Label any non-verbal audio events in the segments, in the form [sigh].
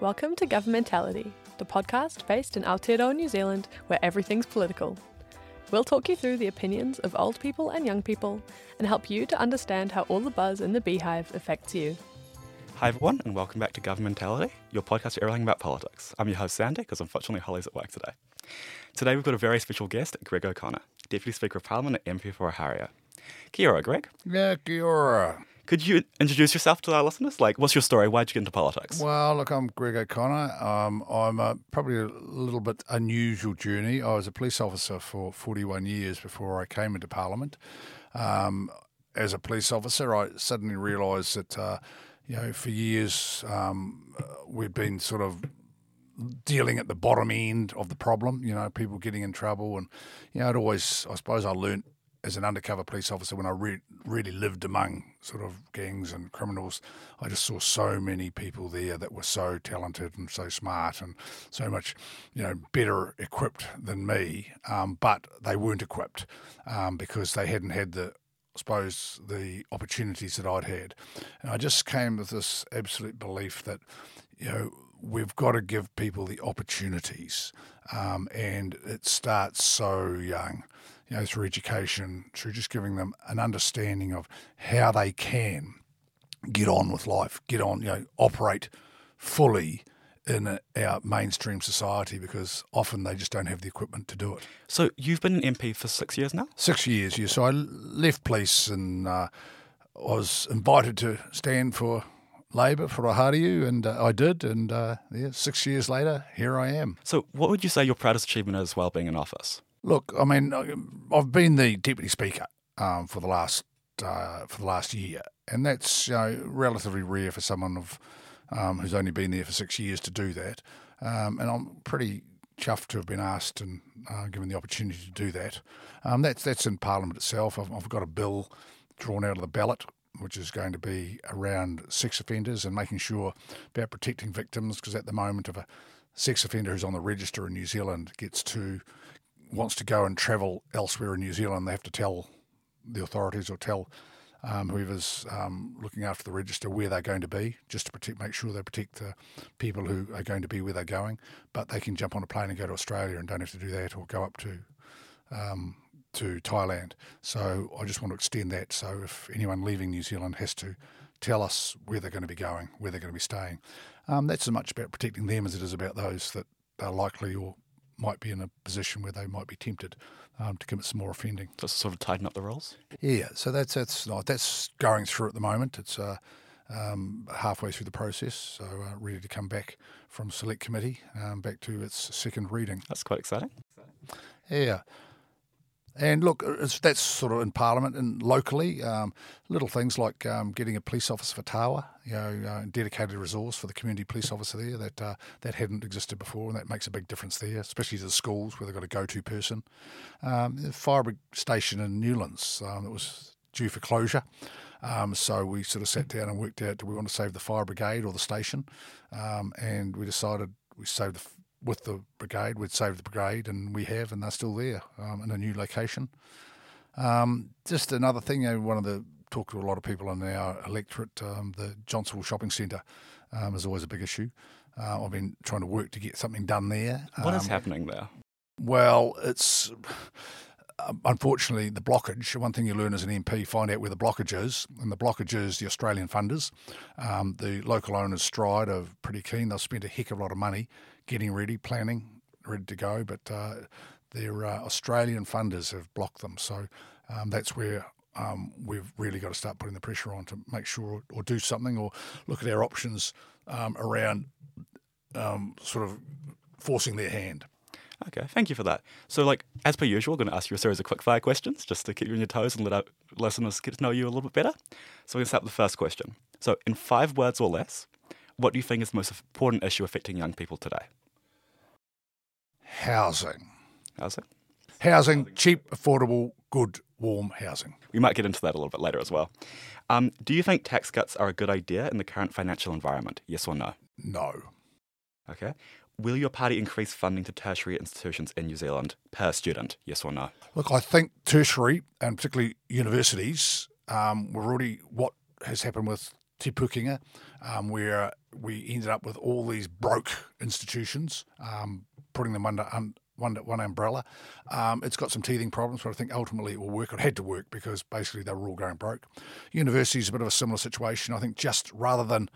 Welcome to Governmentality, the podcast based in Aotearoa, New Zealand, where everything's political. We'll talk you through the opinions of old people and young people and help you to understand how all the buzz in the beehive affects you. Hi everyone, and welcome back to Governmentality, your podcast for everything about politics. I'm your host Xandi, because unfortunately Holly's at work today. Today we've got a very special guest, Greg O'Connor, Deputy Speaker of Parliament at MP for Ōhāriu. Kia ora, Greg. Yeah, kia ora. Could you introduce yourself to our listeners? Like, what's your story? Why'd you get into politics? Well, look, I'm Greg O'Connor. Um, I'm a, probably a little bit unusual journey. I was a police officer for 41 years before I came into Parliament. Um, as a police officer, I suddenly realised that, uh, you know, for years um, we've been sort of dealing at the bottom end of the problem, you know, people getting in trouble. And, you know, it always, I suppose I learnt as an undercover police officer, when I re- really lived among sort of gangs and criminals, I just saw so many people there that were so talented and so smart and so much, you know, better equipped than me. Um, but they weren't equipped um, because they hadn't had the, I suppose, the opportunities that I'd had. And I just came with this absolute belief that, you know, we've got to give people the opportunities, um, and it starts so young you know, through education, through just giving them an understanding of how they can get on with life, get on, you know, operate fully in our mainstream society because often they just don't have the equipment to do it. So you've been an MP for six years now? Six years, yeah. So I left police and uh, was invited to stand for Labor for Ohariu, and uh, I did. And uh, yeah, six years later, here I am. So, what would you say your proudest achievement is while being in office? Look, I mean, I've been the deputy speaker um, for the last uh, for the last year, and that's you know, relatively rare for someone of um, who's only been there for six years to do that. Um, and I'm pretty chuffed to have been asked and uh, given the opportunity to do that. Um, that's that's in Parliament itself. I've, I've got a bill drawn out of the ballot which is going to be around sex offenders and making sure about protecting victims. Because at the moment, if a sex offender who's on the register in New Zealand gets to wants to go and travel elsewhere in New Zealand, they have to tell the authorities or tell um, whoever's um, looking after the register where they're going to be, just to protect, make sure they protect the people who are going to be where they're going. But they can jump on a plane and go to Australia and don't have to do that, or go up to um, to Thailand. So I just want to extend that. So if anyone leaving New Zealand has to tell us where they're going to be going, where they're going to be staying, um, that's as much about protecting them as it is about those that are likely or might be in a position where they might be tempted um, to commit some more offending. Just sort of tighten up the rules. Yeah, so that's that's that's going through at the moment. It's uh, um, halfway through the process, so uh, ready to come back from select committee um, back to its second reading. That's quite exciting. Yeah. And look, that's sort of in Parliament and locally, um, little things like um, getting a police officer for Tawa, you know, uh, dedicated resource for the community police officer there that uh, that hadn't existed before, and that makes a big difference there, especially to the schools where they've got a go-to person. Um, the fire brigade station in Newlands um, that was due for closure. Um, so we sort of sat down and worked out: do we want to save the fire brigade or the station? Um, and we decided we saved the with the brigade. We'd saved the brigade, and we have, and they're still there um, in a new location. Um, just another thing, you know, one of the talk to a lot of people in our electorate. Um, the Johnsonville Shopping Centre um, is always a big issue. Uh, I've been trying to work to get something done there. What is um, happening there? Well, it's um, unfortunately, the blockage, one thing you learn as an MP, find out where the blockage is. And the blockage is the Australian funders. Um, the local owners, Stride, are pretty keen. They've spent a heck of a lot of money getting ready, planning, ready to go. But uh, their uh, Australian funders have blocked them. So um, that's where um, we've really got to start putting the pressure on to make sure or do something or look at our options um, around um, sort of forcing their hand. Okay, thank you for that. So, like as per usual, I'm going to ask you a series of quick fire questions just to keep you on your toes and let our listeners get to know you a little bit better. So, we're going to start with the first question. So, in five words or less, what do you think is the most important issue affecting young people today? Housing. Housing. Housing, cheap, affordable, good, warm housing. We might get into that a little bit later as well. Um, do you think tax cuts are a good idea in the current financial environment? Yes or no? No. Okay. Will your party increase funding to tertiary institutions in New Zealand per student? Yes or no? Look, I think tertiary and particularly universities um, were already what has happened with Te Pūkenga, um, where we ended up with all these broke institutions, um, putting them under un, one one umbrella. Um, it's got some teething problems, but I think ultimately it will work. It had to work because basically they were all going broke. University is a bit of a similar situation. I think just rather than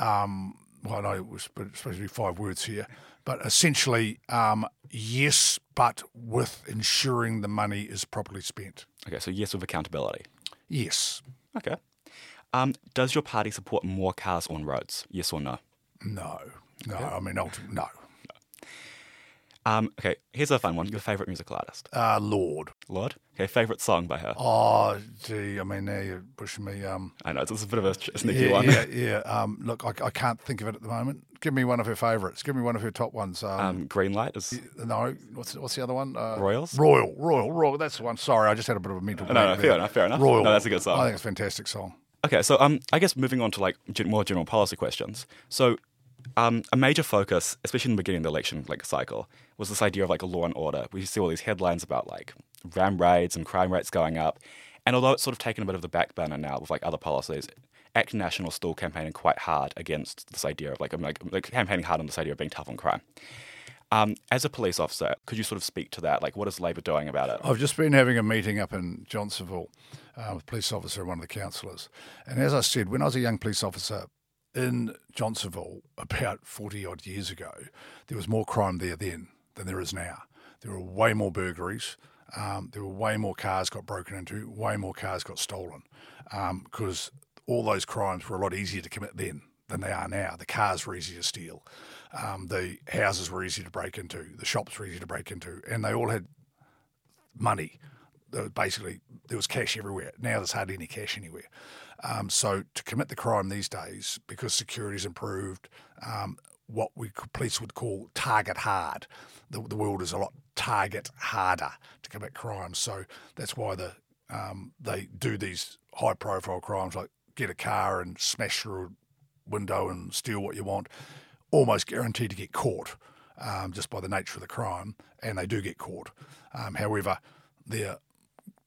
um, well, I know it was supposed to be five words here, but essentially, um, yes, but with ensuring the money is properly spent. Okay, so yes with accountability. Yes. Okay. Um, does your party support more cars on roads? Yes or no? No. No. I mean, ultimately, no. Um, okay, here's a fun one. Your favourite musical artist? Uh, Lord. Lorde? Okay, favourite song by her? Oh, gee, I mean, now you're pushing me. Um, I know, it's a bit of a sneaky yeah, one. Yeah, [laughs] yeah. Um, look, I, I can't think of it at the moment. Give me one of her favourites. Give me one of her top ones. Um, Um, Greenlight is. no, what's what's the other one? Uh, Royals? Royal, Royal, Royal. That's the one. Sorry, I just had a bit of a mental. No, no, fair there. enough, fair enough. Royal. No, that's a good song. I think it's a fantastic song. Okay, so um, I guess moving on to like more general policy questions. So, um, a major focus, especially in the beginning of the election like cycle, was this idea of like a law and order. We see all these headlines about like ram raids and crime rates going up, and although it's sort of taken a bit of the back burner now with like other policies, ACT National still campaigning quite hard against this idea of like, like, like campaigning hard on this idea of being tough on crime. Um, as a police officer, could you sort of speak to that? Like, what is Labor doing about it? I've just been having a meeting up in Johnsonville uh, with a police officer and one of the councillors. And as I said, when I was a young police officer in Johnsonville about 40 odd years ago, there was more crime there then than there is now. There were way more burglaries. Um, there were way more cars got broken into, way more cars got stolen because all those crimes were a lot easier to commit then than they are now. The cars were easier to steal. Um, the houses were easy to break into. The shops were easy to break into. And they all had money. Basically, there was cash everywhere. Now there's hardly any cash anywhere. Um, so to commit the crime these days, because security's improved, um, what we police would call target hard. The, the world is a lot target harder to commit crimes. So that's why the um, they do these high profile crimes like get a car and smash through a window and steal what you want, almost guaranteed to get caught um, just by the nature of the crime, and they do get caught. Um, however,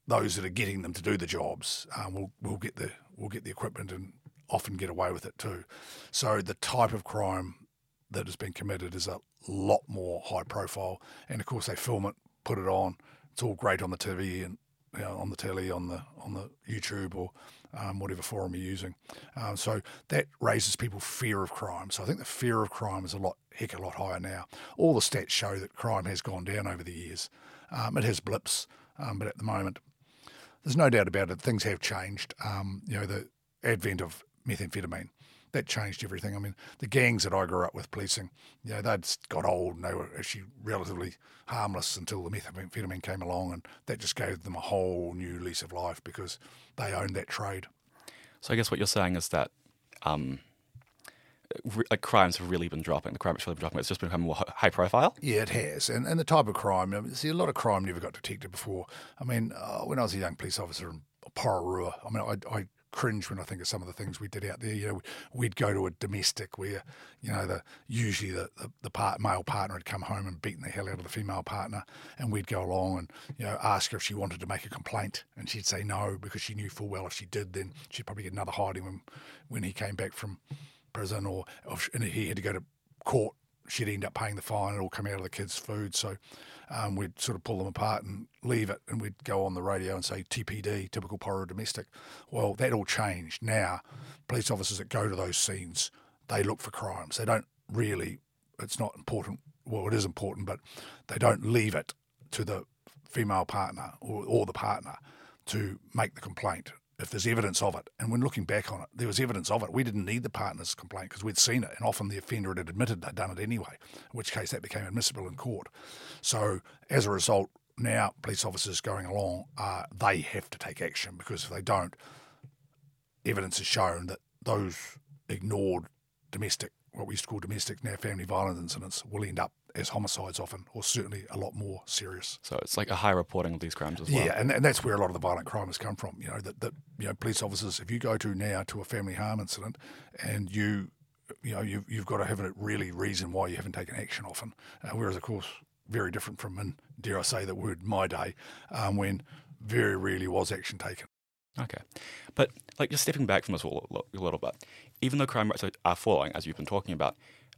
those that are getting them to do the jobs um, will will get the will get the equipment and often get away with it too. So the type of crime that has been committed is a lot more high profile, and of course they film it, put it on. It's all great on the TV and you know, on the telly, on the on the YouTube or um, whatever forum you're using. Um, so that raises people's fear of crime. So I think the fear of crime is a lot heck a lot higher now. All the stats show that crime has gone down over the years. Um, it has blips, um, but at the moment there's no doubt about it. Things have changed. Um, you know, the advent of methamphetamine that changed everything. I mean, the gangs that I grew up with policing, you know, they'd got old and they were actually relatively harmless until the methamphetamine came along, and that just gave them a whole new lease of life because they owned that trade. So I guess what you're saying is that um, like crimes have really been dropping. The crime has really been dropping. It's just become more high profile. Yeah, it has, and and the type of crime. I mean, see, a lot of crime never got detected before. I mean, uh, when I was a young police officer in Porirua, I mean, I, I cringe when I think of some of the things we did out there. You know, we'd go to a domestic where, you know, the usually the the, the part, male partner had come home and beaten the hell out of the female partner, and we'd go along and you know ask her if she wanted to make a complaint, and she'd say no because she knew full well if she did, then she'd probably get another hiding when when he came back from prison or if and he had to go to court, she'd end up paying the fine. It'd all come out of the kids' food. So um, we'd sort of pull them apart and leave it, and we'd go on the radio and say TPD, typical Poro domestic. Well, that all changed. Now, police officers that go to those scenes, they look for crimes. They don't really. It's not important. Well, it is important, but they don't leave it to the female partner or, or the partner to make the complaint if there's evidence of it. And when looking back on it, there was evidence of it. We didn't need the partner's complaint because we'd seen it, and often the offender had admitted they'd done it anyway, in which case that became admissible in court. So as a result, now police officers going along, uh, they have to take action because if they don't, evidence has shown that those ignored domestic, what we used to call domestic, now family violence incidents, will end up as homicides often, or certainly a lot more serious. So it's like a high reporting of these crimes as well. Yeah, and, and that's where a lot of the violent crime has come from. You know, that, that you know, police officers, if you go to now to a family harm incident and you you know, you've, you've got to have a really reason why you haven't taken action often. Uh, whereas, of course, very different from, and dare I say the word, my day, um, when very rarely was action taken. Okay. But like just stepping back from this a little, a little bit, even though crime rates are, are falling, as you've been talking about,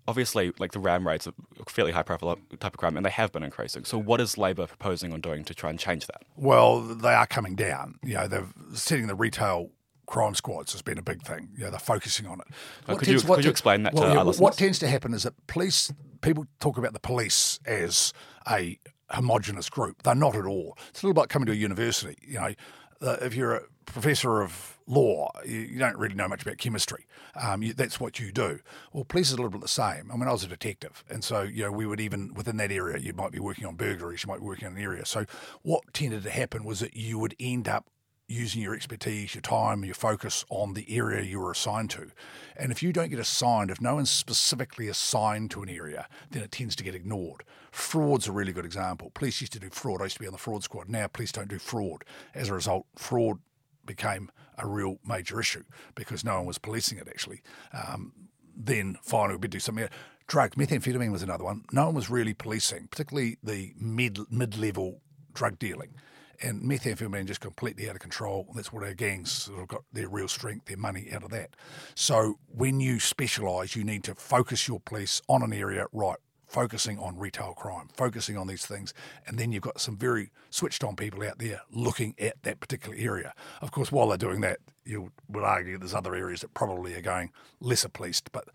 obviously like the ram raids are a fairly high profile type of crime and they have been increasing. So what is Labor proposing on doing to try and change that? Well, they are coming down. You know, they're setting the retail crime squads has been a big thing. You know, they're focusing on it. Uh, could you- could you explain that to well, our yeah, listeners? What tends to happen is that police people talk about the police as a homogenous group. They're not at all. It's a little bit like coming to a university. You know, uh, if you're a professor of law, you, you don't really know much about chemistry. Um, you, that's what you do. Well, police is a little bit the same. I mean, I was a detective, and so you know, we would even within that area, you might be working on burglaries, you might be working on an area. So what tended to happen was that you would end up using your expertise, your time, your focus on the area you were assigned to. And if you don't get assigned, if no one's specifically assigned to an area, then it tends to get ignored. Fraud's a really good example. Police used to do fraud. I used to be on the fraud squad. Now police don't do fraud. As a result, fraud became a real major issue because no one was policing it actually. Um, then finally we'd do something. Drug methamphetamine was another one. No one was really policing, particularly the mid mid level drug dealing. And methamphetamine just completely out of control. That's what our gangs sort of got their real strength, their money out of that. So when you specialise, you need to focus your police on an area, right? Focusing on retail crime, focusing on these things, and then you've got some very switched on people out there looking at that particular area. Of course, while they're doing that, you would argue there's other areas that probably are going lesser policed, but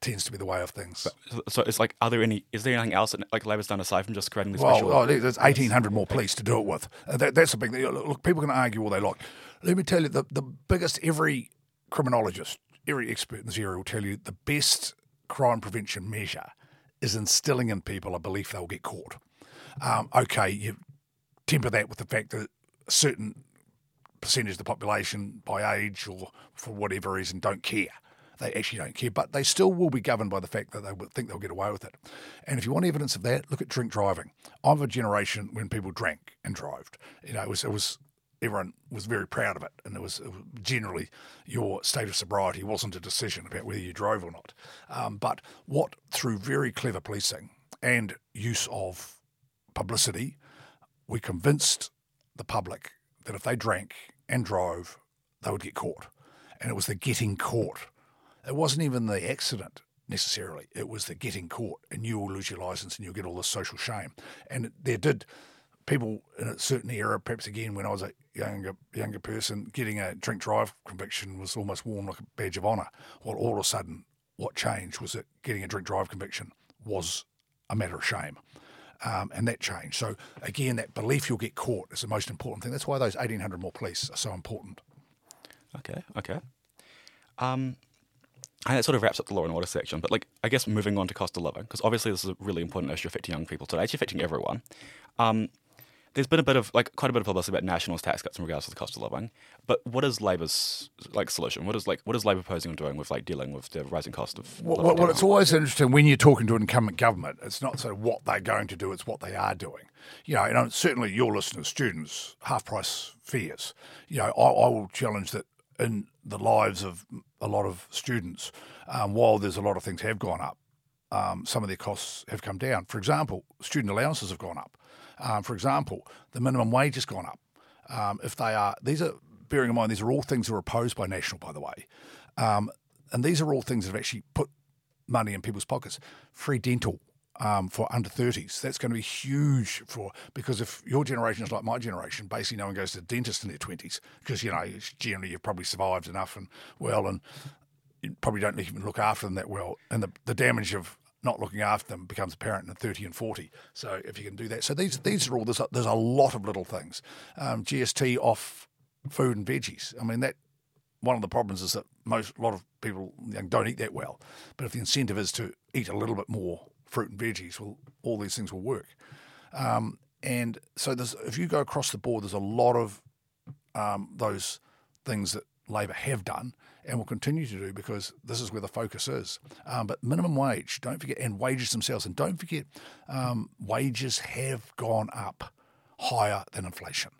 tends to be the way of things. So- So it's like, are there any? Is there anything else that like Labor's done aside from just creating these Well, special? oh, there's 1,800 more police to do it with. Uh, that, that's the big thing. Look, look, people can argue all they like. Let me tell you, the, the biggest, every criminologist, every expert in this area will tell you the best crime prevention measure is instilling in people a belief they'll get caught. Um, okay, you temper that with the fact that a certain percentage of the population by age or for whatever reason don't care. They actually don't care, but they still will be governed by the fact that they think they'll get away with it. And if you want evidence of that, look at drink driving. I'm of a generation when people drank and drove. You know, it was it was everyone was very proud of it, and it was, generally your state of sobriety wasn't a decision about whether you drove or not. Um, but what through very clever policing and use of publicity, we convinced the public that if they drank and drove, they would get caught. And it was the getting caught. It wasn't even the accident necessarily. It was the getting caught, and you will lose your license and you'll get all this social shame. And there did people in a certain era, perhaps again when I was a younger younger person, getting a drink drive conviction was almost worn like a badge of honour. Well, all of a sudden, what changed was that getting a drink drive conviction was a matter of shame. Um, and that changed. So again, that belief you'll get caught is the most important thing. That's why those 1,800 more police are so important. Okay, okay. Um, and that sort of wraps up the law and order section. But like, I guess moving on to cost of living, because obviously this is a really important issue affecting young people today. It's affecting everyone. Um, there's been a bit of like quite a bit of publicity about National's tax cuts in regards to the cost of living. But what is Labor's like solution? What is like what is Labor proposing on doing with like dealing with the rising cost of Well, living? well, it's always interesting when you're talking to an incumbent government. It's not sort of what they're going to do; it's what they are doing. You know, and certainly your listeners, students, half price fares. You know, I, I will challenge that in the lives of a lot of students. Um, while there's a lot of things have gone up, um, some of their costs have come down. For example, student allowances have gone up. Um, for example, the minimum wage has gone up. Um, if they are, these are bearing in mind these are all things that are opposed by National, by the way, um, and these are all things that have actually put money in people's pockets. Free dental um, for under 30s. That's going to be huge for because if your generation is like my generation, basically no one goes to the dentist in their 20s because you know generally you've probably survived enough and well and you probably don't even look after them that well, and the, the damage of not looking after them becomes apparent in 30 and 40. So if you can do that, so these these are all there's a, there's a lot of little things. Um, GST off food and veggies. I mean that one of the problems is that most a lot of people don't eat that well. But if the incentive is to eat a little bit more fruit and veggies, well, all these things will work. Um, and so if you go across the board, there's a lot of um, those things that Labor have done and will continue to do because this is where the focus is. Um, but minimum wage, don't forget, and wages themselves, and don't forget, um, wages have gone up higher than inflation.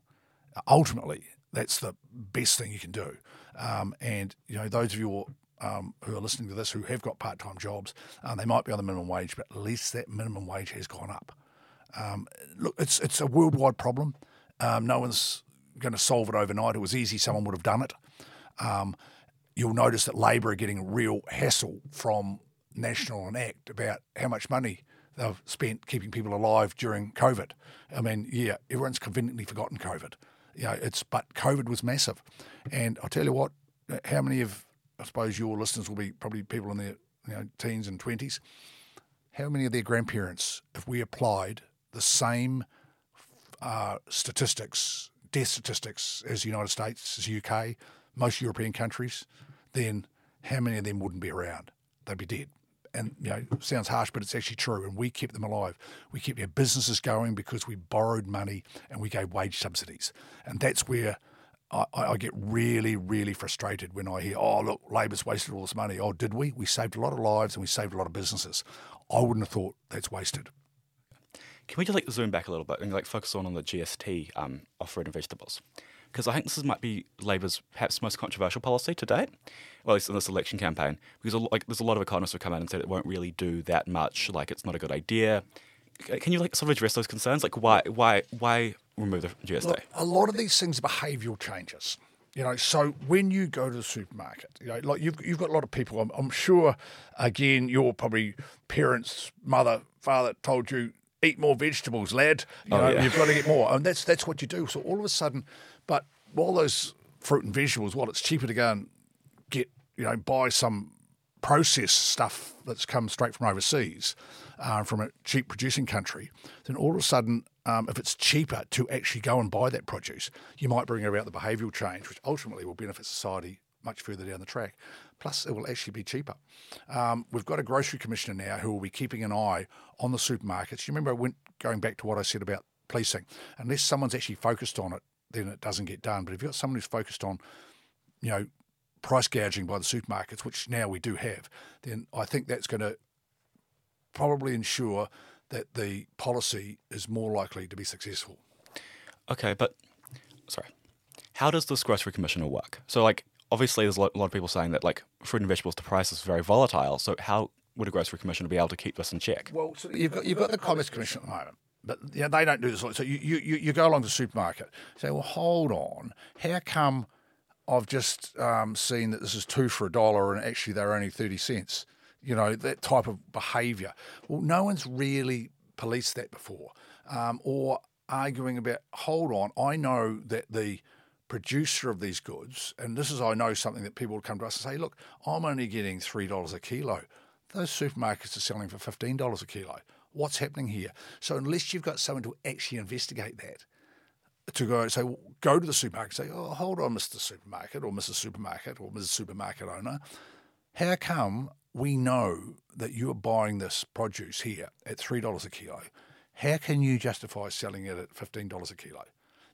Ultimately, that's the best thing you can do. Um, and you know, those of you um, who are listening to this who have got part-time jobs, um, they might be on the minimum wage, but at least that minimum wage has gone up. Um, look, it's it's a worldwide problem. No one's going to solve it overnight. It was easy; someone would have done it. Um, you'll notice that Labor are getting real hassle from National and ACT about how much money they've spent keeping people alive during COVID. I mean, yeah, everyone's conveniently forgotten COVID. You know, it's but COVID was massive, and I'll tell you what, how many of I suppose your listeners will be probably people in their you know, teens and twenties. How many of their grandparents, if we applied the same uh, statistics, death statistics as the United States, as the UK, most European countries, then how many of them wouldn't be around? They'd be dead. And you know, sounds harsh, but it's actually true. And we kept them alive. We kept their businesses going because we borrowed money and we gave wage subsidies. And that's where I, I get really, really frustrated when I hear, "Oh, look, Labor's wasted all this money." Oh, did we? We saved a lot of lives and we saved a lot of businesses. I wouldn't have thought that's wasted. Can we just like zoom back a little bit and like focus on on the GST um, off fruit and vegetables? Because I think this is, might be Labour's perhaps most controversial policy to date, well, at least in this election campaign. Because like there's a lot of economists who come out and said it won't really do that much. Like it's not a good idea. Can you like sort of address those concerns? Like why why why remove the GST? Look, a lot of these things are behavioural changes. You know, so when you go to the supermarket, you know, like you've, you've got a lot of people. I'm, I'm sure, again, your probably parents, mother, father told you eat more vegetables, lad. You Oh, know, yeah. you've got to get more, [laughs] and that's that's what you do. So all of a sudden, but while those fruit and vegetables, while it's cheaper to go and get, you know, buy some processed stuff that's come straight from overseas, uh, from a cheap producing country, then all of a sudden, um, if it's cheaper to actually go and buy that produce, you might bring about the behavioural change, which ultimately will benefit society much further down the track. Plus, it will actually be cheaper. Um, we've got a grocery commissioner now who will be keeping an eye on the supermarkets. You remember, I went going back to what I said about policing. Unless someone's actually focused on it, then it doesn't get done. But if you've got someone who's focused on, you know, price gouging by the supermarkets, which now we do have, then I think that's going to probably ensure that the policy is more likely to be successful. Okay, but sorry, how does this grocery commissioner work? So like obviously there's a lot, a lot of people saying that like fruit and vegetables, the price is very volatile. So how would a grocery commissioner be able to keep this in check? Well, so you've got you've got the Commerce Commission at the moment, but yeah, they don't do this. So you, you you go along to the supermarket, say, well, hold on, how come I've just um, seen that this is two for a dollar and actually they're only thirty cents? You know that type of behaviour. Well, no one's really policed that before, um, or arguing about. Hold on, I know that the producer of these goods, and this is I know something that people would come to us and say, look, I'm only getting three dollars a kilo. Those supermarkets are selling for fifteen dollars a kilo. What's happening here? So unless you've got someone to actually investigate that, to go say, go to the supermarket and say, oh, hold on, Mr. Supermarket or Mrs. Supermarket or Mrs. Supermarket owner, how come we know that you're buying this produce here at three dollars a kilo? How can you justify selling it at fifteen dollars a kilo?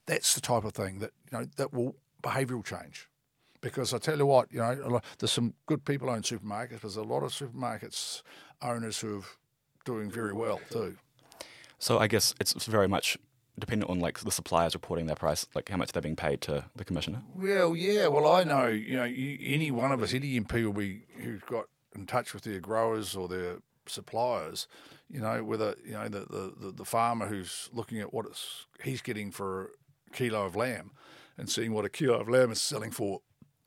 That's the type of thing that you know that will behavioural change. Because I tell you what, you know, there's some good people own supermarkets. There's a lot of supermarkets owners who are doing very well too. So I guess it's very much dependent on like the suppliers reporting their price, like how much they're being paid to the commissioner. Well, yeah. Well, I know, you know, you, any one of us, any MP will be who's got in touch with their growers or their suppliers. You know, whether you know the the, the, the farmer who's looking at what it's he's getting for a kilo of lamb, and seeing what a kilo of lamb is selling for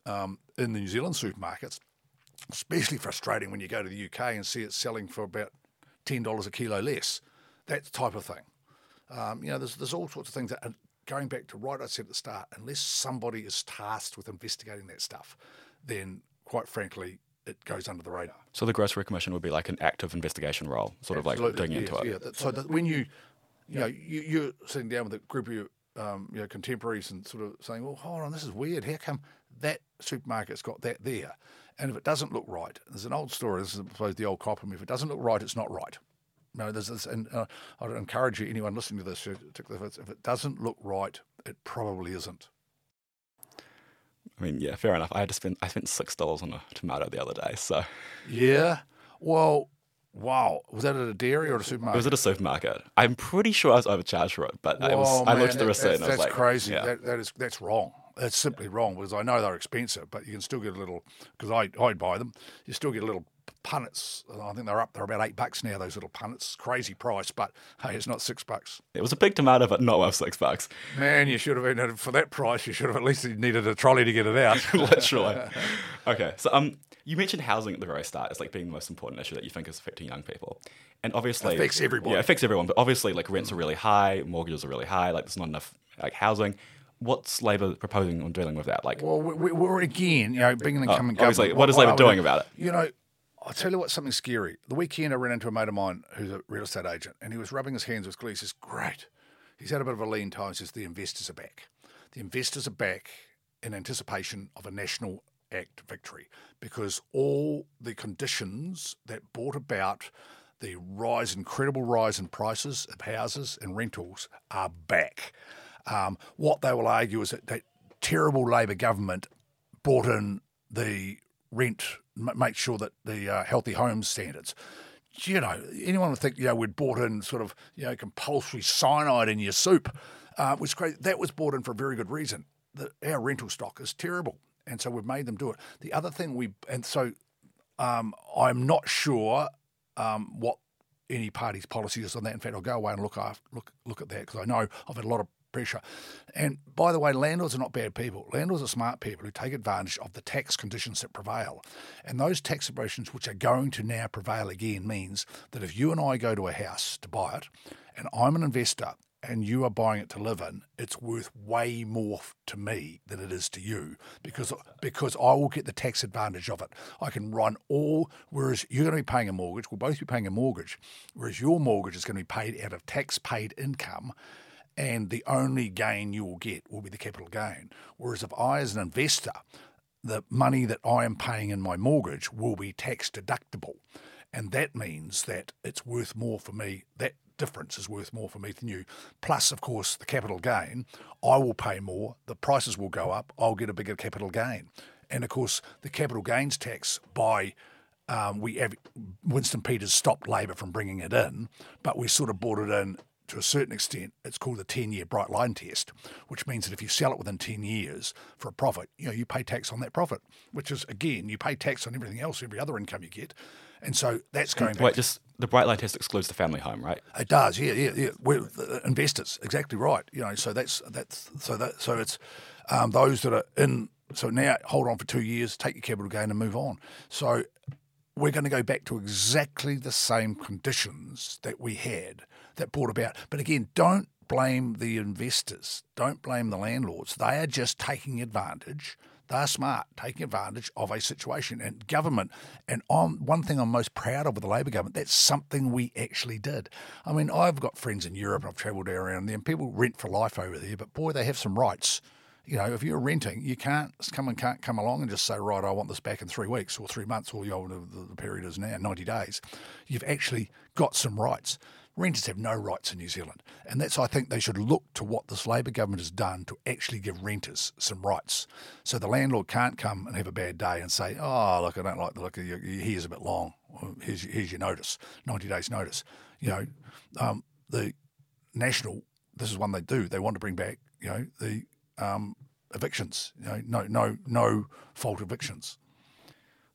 um, in the New Zealand supermarkets. Especially frustrating when you go to the UK and see it selling for about ten dollars a kilo less. That type of thing. Um, you know, there's there's all sorts of things that, going back to right I said at the start, unless somebody is tasked with investigating that stuff, then quite frankly, it goes under the radar. So the grocery commission would be like an active investigation role, sort of like digging yes, into it. Yeah. So that when you, you know, you, you're sitting down with a group of your, um, you know, contemporaries and sort of saying, well, hold on, this is weird. How come that supermarket's got that there? And if it doesn't look right, there's an old story. This is, I suppose, the old copper. If it doesn't look right, it's not right. No, there's this, and uh, I'd encourage you, anyone listening to this, if, it's, if it doesn't look right, it probably isn't. I mean, yeah, fair enough. I had to spend I spent six dollars on a tomato the other day, so Yeah. Well, wow. Was that at a dairy or a it supermarket? was at a supermarket. I'm pretty sure I was overcharged for it, but I was Whoa, I looked at the receipt That's, and I was that's like, crazy. Yeah. That, that is that's wrong. That's simply wrong because I know they're expensive, but you can still get a little. Because I I buy them, you still get a little punnets. I think they're up. They're about eight bucks now. Those little punnets, crazy price, but hey, it's not six bucks. It was a big tomato, but not worth six bucks. Man, you should have been for that price. You should have at least needed a trolley to get it out. [laughs] Literally. [laughs] okay, so um, you mentioned housing at the very start as like being the most important issue that you think is affecting young people, and obviously Affects everybody. Yeah, it affects everyone. But obviously, like rents are really high, mortgages are really high. Like there's not enough like housing. What's Labor proposing on dealing with that? Like, Well, we, we're again, you know, being an incumbent Oh, government. what is Labor doing about it? You know, I'll tell you what's something scary. The weekend I ran into a mate of mine who's a real estate agent, and he was rubbing his hands with glee. He says, "Great." He's had a bit of a lean time. He says, "The investors are back. The investors are back in anticipation of a national act victory because all the conditions that brought about." The rise, incredible rise in prices of houses and rentals are back. Um, what they will argue is that, that terrible Labor government brought in the rent, m- make sure that the uh, healthy homes standards. You know, anyone would think, you know, we'd brought in sort of, you know, compulsory cyanide in your soup, uh, was crazy. That was brought in for a very good reason. The, our rental stock is terrible. And so we've made them do it. The other thing we, and so um, I'm not sure um, what any party's policy is on that. In fact, I'll go away and look after, look look at that because I know I've had a lot of pressure. And by the way, landlords are not bad people. Landlords are smart people who take advantage of the tax conditions that prevail. And those tax conditions, which are going to now prevail again, means that if you and I go to a house to buy it, and I'm an investor and you are buying it to live in, it's worth way more to me than it is to you because because I will get the tax advantage of it. I can run all, whereas you're going to be paying a mortgage, we'll both be paying a mortgage, whereas your mortgage is going to be paid out of tax paid income. And the only gain you will get will be the capital gain. Whereas if I, as an investor, the money that I am paying in my mortgage will be tax deductible. And that means that it's worth more for me. That difference is worth more for me than you. Plus, of course, the capital gain, I will pay more, the prices will go up, I'll get a bigger capital gain. And of course, the capital gains tax by um, we Winston Peters stopped Labor from bringing it in, but we sort of brought it in to a certain extent. It's called the 10 year bright line test, which means that if you sell it within 10 years for a profit, you know, you pay tax on that profit, which is, again, you pay tax on everything else, every other income you get. And so that's going back. wait, just the bright line test excludes the family home, right? It does, yeah, yeah, yeah. We're investors, exactly right. You know, so that's that's so that so it's um, those that are in. So now hold on for two years, take your capital gain, and move on. So we're going to go back to exactly the same conditions that we had that brought about. But again, don't blame the investors. Don't blame the landlords. They are just taking advantage. They're smart, taking advantage of a situation. And government, and one thing I'm most proud of with the Labor government, that's something we actually did. I mean, I've got friends in Europe and I've travelled around there, and people rent for life over there, but boy, they have some rights. You know, if you're renting, you can't come and can't come along and just say, right, I want this back in three weeks or three months or you know, the period is now, 90 days. You've actually got some rights. Renters have no rights in New Zealand. And that's, I think, they should look to what this Labor government has done to actually give renters some rights. So the landlord can't come and have a bad day and say, oh, look, I don't like the look of your, your hair's a bit long. Here's, your- here's your notice, 90 days notice. You know, um, the National, this is one they do. They want to bring back, you know, the um, evictions, you know, no, no, no fault evictions.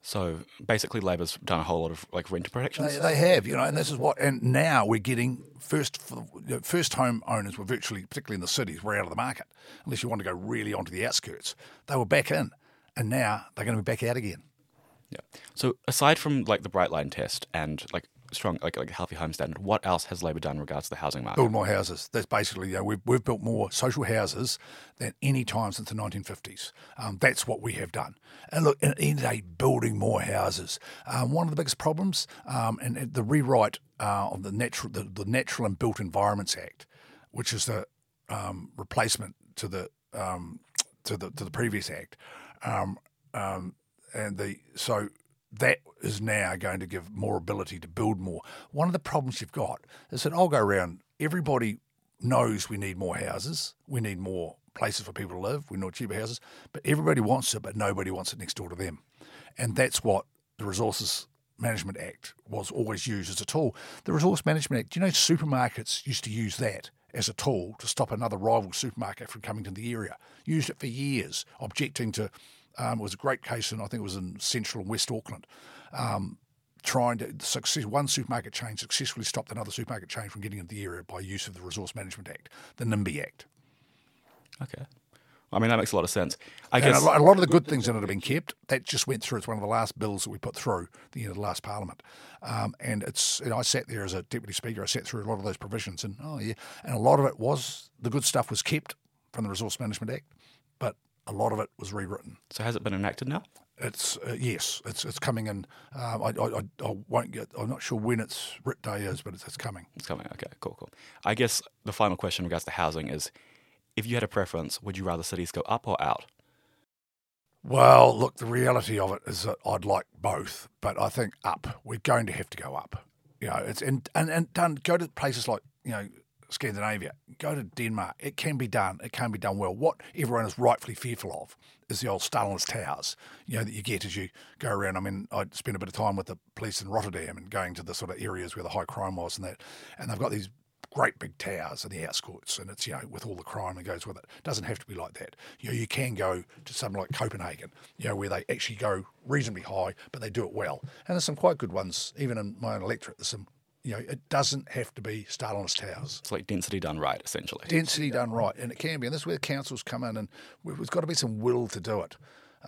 So basically, Labor's done a whole lot of like renter protections. They, they have, you know, and this is what, and now we're getting first for, you know, first home owners were virtually, particularly in the cities, were out of the market unless you want to go really onto the outskirts. They were back in, and now they're going to be back out again. Yeah. So aside from like the bright line test and like strong like like healthy home standard, what else has Labor done in regards to the housing market? Build more houses. That's basically, you know, we've, we've built more social houses than any time since the 1950s. Um, that's what we have done. And look, at the end of the day, building more houses. Um, one of the biggest problems, um, and the rewrite uh, of the natural, the, the Natural and Built Environments Act, which is the um, replacement to the um, to the to the previous act, um, and the so that is now going to give more ability to build more. One of the problems you've got is that I'll go around. Everybody knows we need more houses. We need more places for people to live. We need cheaper houses, but everybody wants it, but nobody wants it next door to them, and that's what the Resources Management Act was always used as a tool. The Resource Management Act, you know, supermarkets used to use that as a tool to stop another rival supermarket from coming to the area. Used it for years, objecting to. Um, it was a great case, and I think it was in central and West Auckland. Um, trying to success. One supermarket chain successfully stopped another supermarket chain from getting into the area by use of the Resource Management Act, the NIMBY Act. Okay. I mean, that makes a lot of sense. I And guess. a, lot, a lot of the good things in it have been kept. That just went through. It's one of the last bills that we put through the end of the last Parliament. Um, and it's, you know, I sat there as a deputy speaker. I sat through a lot of those provisions, and oh yeah, and a lot of it was the good stuff was kept from the Resource Management Act, but a lot of it was rewritten. So has it been enacted now? It's uh, yes, it's it's coming in. Um, I, I, I, won't get. I'm not sure when its writ day is, but it's, it's coming. It's coming. Okay, cool, cool. I guess the final question in regards to housing is if you had a preference, would you rather cities go up or out? Well, look, the reality of it is that I'd like both, but I think up. We're going to have to go up. You know, it's and and, and done. Go to places like you know Scandinavia. Go to Denmark. It can be done. It can be done well. What everyone is rightfully fearful of is the old Stalinist towers. You know that you get as you go around. I mean, I spent a bit of time with the police in Rotterdam and going to the sort of areas where the high crime was and that, and they've got these great big towers in the outskirts, and it's you know with all the crime that goes with it. It doesn't have to be like that. You know, you can go to something like Copenhagen, you know, where they actually go reasonably high, but they do it well. And there's some quite good ones, even in my own electorate. There's some, you know, it doesn't have to be Stalinist towers. It's like density done right, essentially. Density done right, and it can be, and this is where councils come in, and we've, there's got to be some will to do it.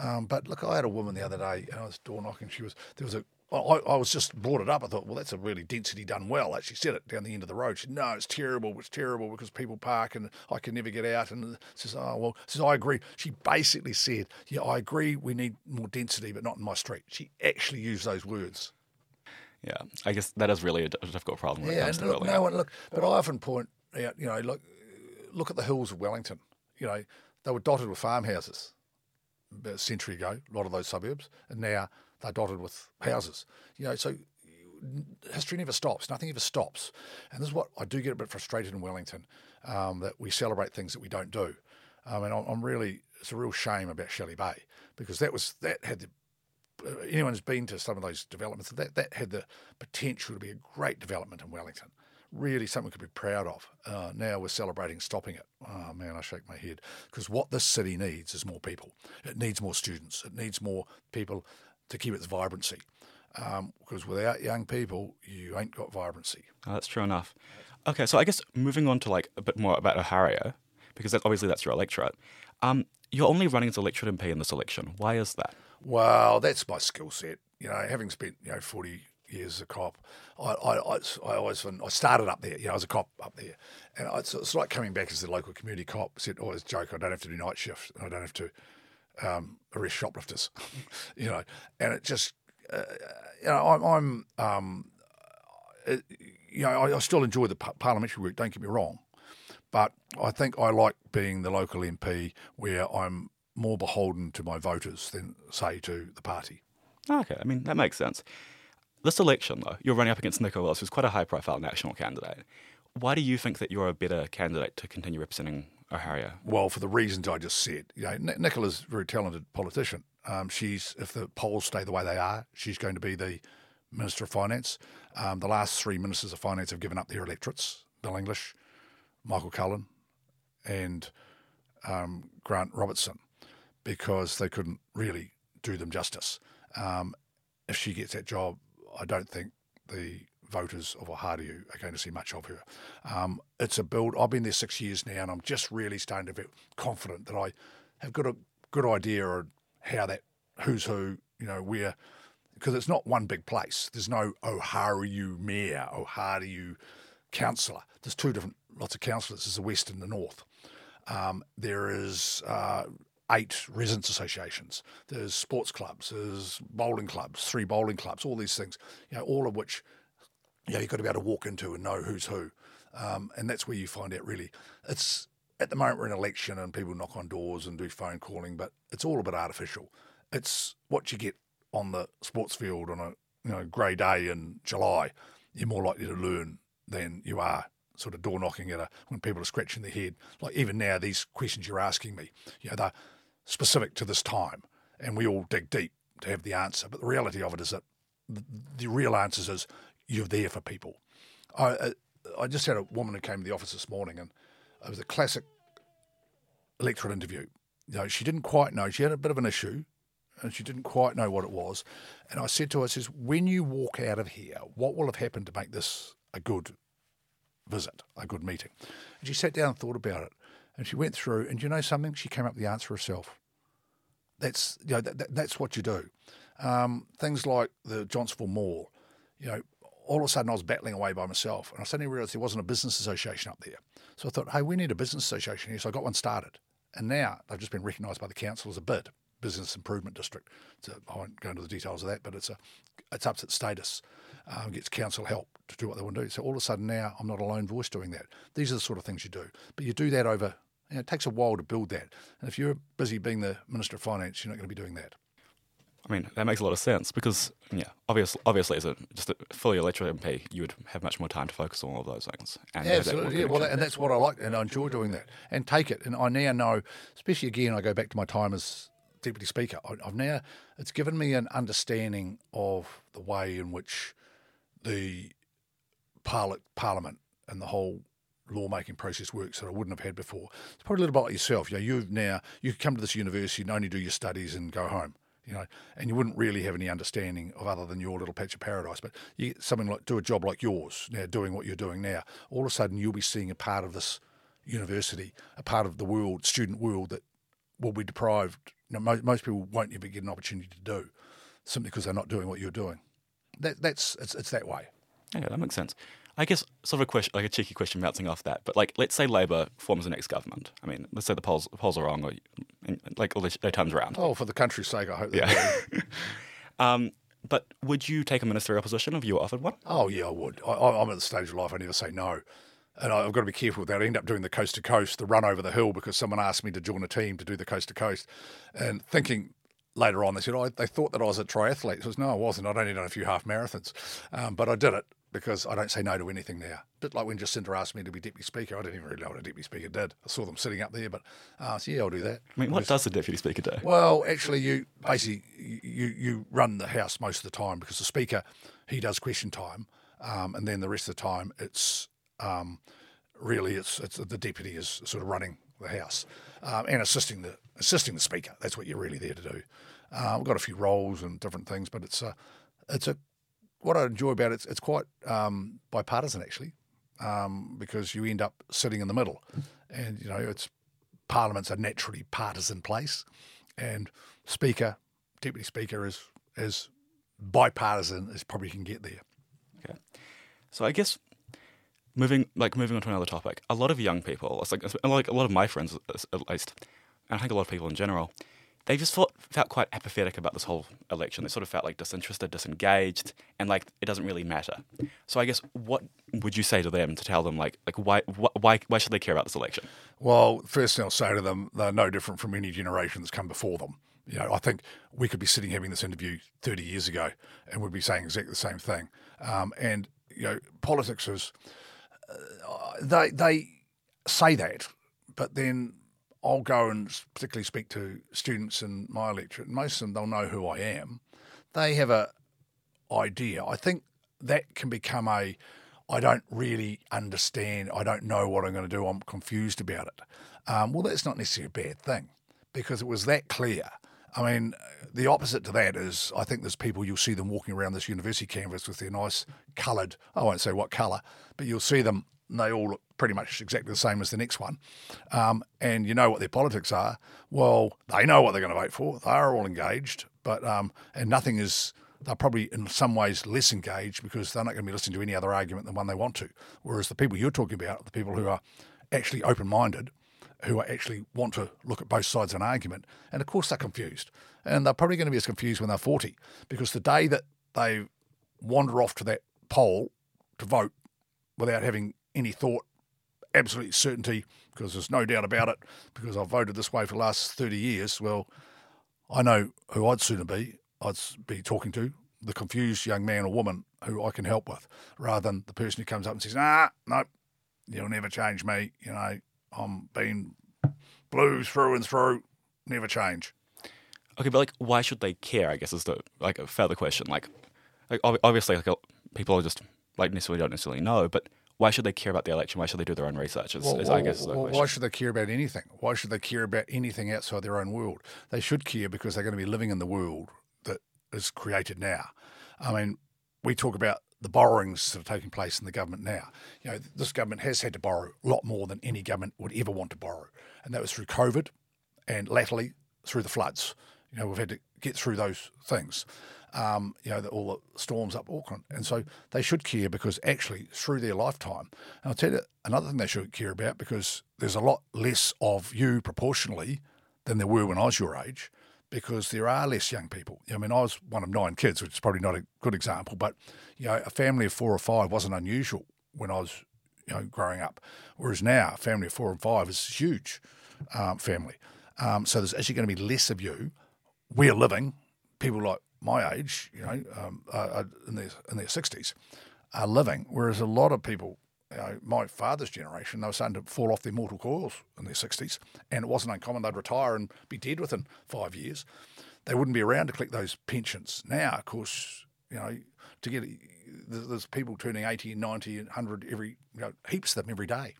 Um, but look, I had a woman the other day, and I was door knocking. She was there was a I, I was just brought it up. I thought, well, that's a really density done well. Actually, said it down the end of the road. She said, no, it's terrible. It's terrible because people park and I can never get out. And she says, oh well, she says I agree. She basically said, yeah, I agree. We need more density, but not in my street. She actually used those words. Yeah, I guess that is really a difficult problem when it Yeah, comes and to look, no one look, but I often point out, you know, look, look at the hills of Wellington. You know, they were dotted with farmhouses about a century ago. A lot of those suburbs, and now they're dotted with houses. You know, so history never stops. Nothing ever stops, and this is what I do get a bit frustrated in Wellington um, that we celebrate things that we don't do. I mean, I'm really it's a real shame about Shelley Bay because that was that had the anyone who's been to some of those developments, that, that had the potential to be a great development in Wellington. Really something could be proud of. Uh, now we're celebrating stopping it. Oh man, I shake my head. Because what this city needs is more people. It needs more students. It needs more people to keep its vibrancy. Um, because without young people, you ain't got vibrancy. Oh, that's true enough. Okay, so I guess moving on to like a bit more about Ōhāriu, because obviously that's your electorate. Um, you're only running as electorate MP in this election. Why is that? Well, that's my skill set. You know, having spent you know forty years as a cop, I I, I, I always I started up there. You know, I was a cop up there, and I, it's, it's like coming back as the local community cop. Said always joke, I don't have to do night shift, I don't have to um, arrest shoplifters. [laughs] you know, and it just uh, you know I'm, I'm um, it, you know I, I still enjoy the parliamentary work. Don't get me wrong, but I think I like being the local MP where I'm more beholden to my voters than, say, to the party. Okay, I mean, that makes sense. This election, though, you're running up against Nicola Willis, who's quite a high profile national candidate. Why do you think that you're a better candidate to continue representing Ōhāriu? Well, for the reasons I just said. You know, Ni- Nicola's a very talented politician. Um, she's, if the polls stay the way they are, she's going to be the Minister of Finance. Um, the last three Ministers of Finance have given up their electorates Bill English, Michael Cullen, and um, Grant Robertson because they couldn't really do them justice. Um, if she gets that job, I don't think the voters of Ōhāriu are going to see much of her. Um, it's a build. I've been there six years now, and I'm just really starting to feel confident that I have got a good idea of how that who's who, you know, where because it's not one big place. There's no Ōhāriu mayor, Ōhāriu councillor. There's two different lots of councillors. There's the west and the north. Um, there is uh, eight residents associations. There's sports clubs. There's bowling clubs. Three bowling clubs. All these things. You know, all of which you know, you've got to be able to walk into and know who's who. Um, and that's where you find out really. It's at the moment we're in election and people knock on doors and do phone calling, but it's all a bit artificial. It's what you get on the sports field on a you know grey day in July. You're more likely to learn than you are sort of door knocking at a when people are scratching their head. Like even now, these questions you're asking me, you know, they're specific to this time, and we all dig deep to have the answer. But the reality of it is that the, real answer is you're there for people. I I- I just had a woman who came to the office this morning, and it was a classic electorate interview. You know, she didn't quite know. She had a bit of an issue, and she didn't quite know what it was. And I said to her, I says, when you walk out of here, what will have happened to make this a good visit, a good meeting? And she sat down and thought about it. And she went through, and you know something? She came up with the answer herself. That's you know that, that, that's what you do. Um, things like the Johnsonville Mall, you know, all of a sudden I was battling away by myself, and I suddenly realised there wasn't a business association up there. So I thought, hey, we need a business association here. So I got one started, and now they've just been recognised by the council as a BID, Business Improvement District. So I won't go into the details of that, but it's a it's up to its status, um, gets council help to do what they want to do. So all of a sudden now I'm not a lone voice doing that. These are the sort of things you do, but you do that over. You know, it takes a while to build that, and if you're busy being the Minister of Finance, you're not going to be doing that. I mean, that makes a lot of sense because, yeah, obviously, obviously, as a just a fully elected MP, you would have much more time to focus on all of those things. And absolutely. Yeah, well, and that's what I like, and I enjoy doing that. And take it. And I now know, especially again, I go back to my time as deputy speaker. I've now it's given me an understanding of the way in which the parliament and the whole lawmaking process works that I wouldn't have had before. It's probably a little bit like yourself. You know, you've now you come to this university and only do your studies and go home you know, and you wouldn't really have any understanding of other than your little patch of paradise. But you something like do a job like yours now, doing what you're doing now. All of a sudden, you'll be seeing a part of this university, a part of the world, student world that will be deprived. You know, most, most people won't even get an opportunity to do simply because they're not doing what you're doing. That, that's it's, it's that way. Yeah, that makes sense. I guess sort of a question, like a cheeky question bouncing off that, but like, let's say Labour forms the next government. I mean, let's say the polls the polls are wrong, or like all their times around. Oh, for the country's sake, I hope. Yeah. [laughs] um, but would you take a ministerial position if you were offered one? Oh yeah, I would. I, am at the stage of life I never say no, and I've got to be careful with that. I end up doing the coast to coast, the run over the hill, because someone asked me to join a team to do the coast to coast, and thinking later on they said, oh, they thought that I was a triathlete. I said, no, I wasn't. I'd only done a few half marathons, um, but I did it because I don't say no to anything now. A bit like when Jacinda asked me to be deputy speaker, I didn't even really know what a deputy speaker did. I saw them sitting up there, but uh, so yeah, I'll do that. I mean, what does the deputy speaker do? Well, actually, you basically you you run the house most of the time because the speaker he does question time, um, and then the rest of the time it's um, really it's it's the deputy is sort of running the house um, and assisting the assisting the speaker. That's what you're really there to do. Uh, we've got a few roles and different things, but it's a it's a what I enjoy about it, it's, it's quite um, bipartisan actually, um, because you end up sitting in the middle, and you know it's Parliament's a naturally partisan place, and Speaker, Deputy Speaker is as bipartisan as probably can get there. Okay, so I guess moving like moving on to another topic, a lot of young people, it's like like a lot of my friends at least, and I think a lot of people in general they just felt, felt quite apathetic about this whole election. They sort of felt like disinterested, disengaged, and like it doesn't really matter. So I guess what would you say to them to tell them like like why why why should they care about this election? Well, first thing I'll say to them, they're no different from any generation that's come before them. You know, I think we could be sitting having this interview 30 years ago and we'd be saying exactly the same thing. Um, and you know, politics is uh, they they say that, but then I'll go and particularly speak to students in my electorate. Most of them, they'll know who I am. They have a idea. I think that can become a, I don't really understand. I don't know what I'm going to do. I'm confused about it. Um, well, that's not necessarily a bad thing because it was that clear. I mean, the opposite to that is I think there's people you'll see them walking around this university campus with their nice coloured, I won't say what colour, but you'll see them and they all look pretty much exactly the same as the next one. Um, and you know what their politics are. Well, they know what they're going to vote for. They are all engaged, but um, and nothing is. They're probably in some ways less engaged because they're not going to be listening to any other argument than one they want to. Whereas the people you're talking about, the people who are actually open-minded, who actually want to look at both sides of an argument, and of course they're confused, and they're probably going to be as confused when they're 40 because the day that they wander off to that poll to vote without having any thought, absolute certainty, because there's no doubt about it, because I've voted this way for the last 30 years. Well, I know who I'd sooner be. I'd be talking to the confused young man or woman who I can help with, rather than the person who comes up and says, "Ah, no, you'll never change me." You know, I'm being blue through and through, never change. Okay, but like, why should they care? I guess is the like a further question. Like, like obviously, like people are just like necessarily don't necessarily know, but why should they care about the election? Why should they do their own research? Is, is I guess the well, why should they care about anything? Why should they care about anything outside their own world? They should care because they're going to be living in the world that is created now. I mean, we talk about the borrowings that are taking place in the government now. You know, this government has had to borrow a lot more than any government would ever want to borrow, and that was through COVID, and latterly through the floods. You know, we've had to get through those things. Um, you know, the, all the storms up Auckland, and so they should care because actually through their lifetime, and I'll tell you another thing they should care about because there's a lot less of you proportionally than there were when I was your age because there are less young people. I mean, I was one of nine kids, which is probably not a good example, but you know, a family of four or five wasn't unusual when I was you know growing up, whereas now a family of four and five is a huge um, family. Um, so there's actually going to be less of you. We're living people like my age, you know, um, uh, in their in their sixties, are living, whereas a lot of people you know, my father's generation, they were starting to fall off their mortal coils in their 60s, and it wasn't uncommon they'd retire and be dead within five years. They wouldn't be around to collect those pensions. Now, of course, you know, to get there's people turning 80 and 90 and 100 every, you know, heaps of them every day.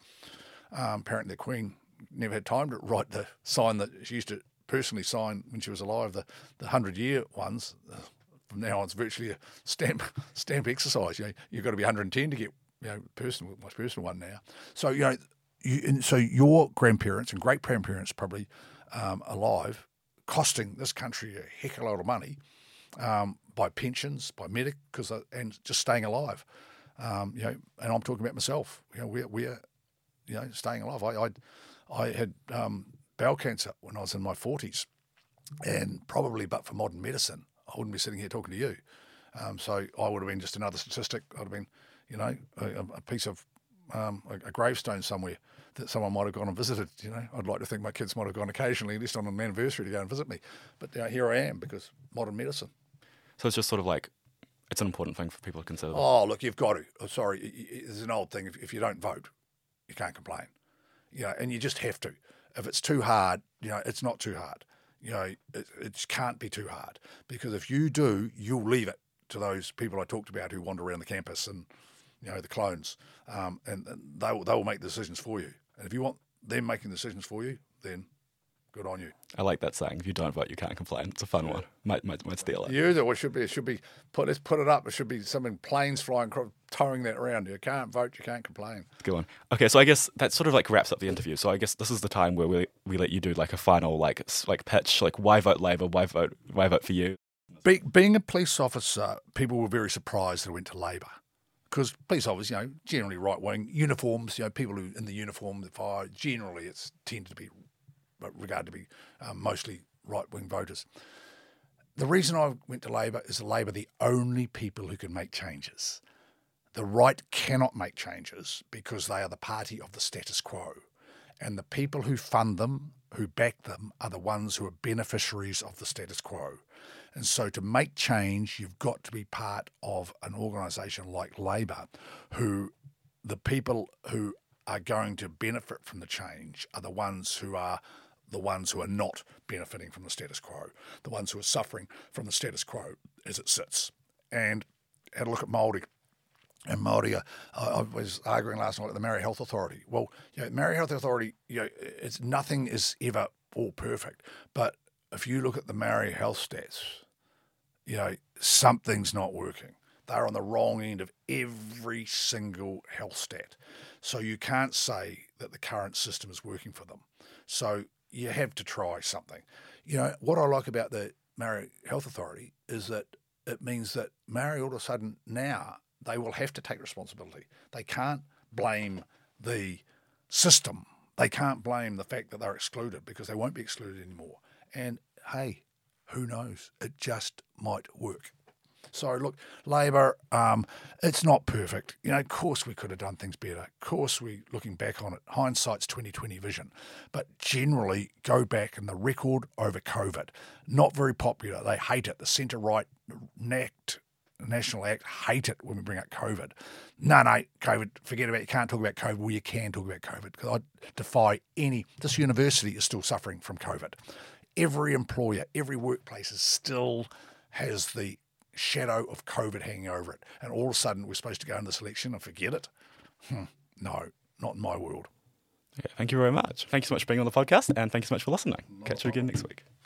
Um, apparently, the Queen never had time to write the sign that she used to personally sign when she was alive, the, the 100 year ones. From now on, it's virtually a stamp [laughs] stamp exercise. You know, you've got to be 110 to get you know, personal, my personal one now. So you know, you, so your grandparents and great grandparents probably um, alive, costing this country a heck of a lot of money um, by pensions, by medic, because and just staying alive. Um, you know, and I'm talking about myself. You know, we're we're you know staying alive. I I, I had um, bowel cancer when I was in my 40s, and probably but for modern medicine, I wouldn't be sitting here talking to you. Um, so I would have been just another statistic. I'd have been you know, a, a piece of um, a, a, gravestone somewhere that someone might have gone and visited. You know, I'd like to think my kids might have gone occasionally, at least on an anniversary, to go and visit me. But you know, here I am because modern medicine. So it's just sort of like it's an important thing for people to consider. Oh, look, you've got to. Oh, sorry, it's an old thing. If, if you don't vote, you can't complain. You know, and you just have to. If it's too hard, you know, it's not too hard. You know, it, it can't be too hard because if you do, you'll leave it to those people I talked about who wander around the campus and you know, the clones, um, and, and they will, they will make the decisions for you. And if you want them making decisions for you, then good on you. I like that saying. If you don't vote, you can't complain. It's a fun one. Might, might might steal it. You it should be. It should be put. Let's put it up. It should be something planes flying, towing that around. You can't vote. You can't complain. Good one. Okay, so I guess that sort of like wraps up the interview. So I guess this is the time where we we let you do like a final like like pitch. Like why vote Labour? Why vote? Why vote for you? Be, being a police officer, people were very surprised that I went to Labour because police officers, you know, generally right wing uniforms, you know, people who in the uniform that fire, generally it's tended to be regarded to be um, mostly right wing voters. The reason I went to Labour is Labour the only people who can make changes. The right cannot make changes because they are the party of the status quo. And the people who fund them, who back them, are the ones who are beneficiaries of the status quo. And so to make change, you've got to be part of an organisation like Labour, who the people who are going to benefit from the change are the ones who are the ones who are not benefiting from the status quo, the ones who are suffering from the status quo as it sits. And had a look at Māori. And Māori, uh, I was arguing last night at the Maori Health Authority. Well, you know, Maori Health Authority, you know, it's nothing is ever all perfect, but if you look at the Maori health stats, you know, something's not working. They're on the wrong end of every single health stat. So you can't say that the current system is working for them. So you have to try something. You know, what I like about the Maori Health Authority is that it means that Maori all of a sudden now they will have to take responsibility. They can't blame the system. They can't blame the fact that they're excluded because they won't be excluded anymore. And hey, who knows? It just might work. So look, Labour, um, it's not perfect. You know, of course we could have done things better. Of course we, looking back on it, hindsight's twenty twenty vision. But generally, go back and the record over COVID, not very popular. They hate it. The centre right, NACT, National Act, hate it when we bring up COVID. No, no, COVID, forget about it. You can't talk about COVID. Well, you can talk about COVID because I defy any. This university is still suffering from COVID every employer, every workplace is still has the shadow of COVID hanging over it. And all of a sudden, we're supposed to go into this election and forget it. Hmm, no, not in my world. Okay, thank you very much. Thank you so much for being on the podcast, and thank you so much for listening. Catch you again next week.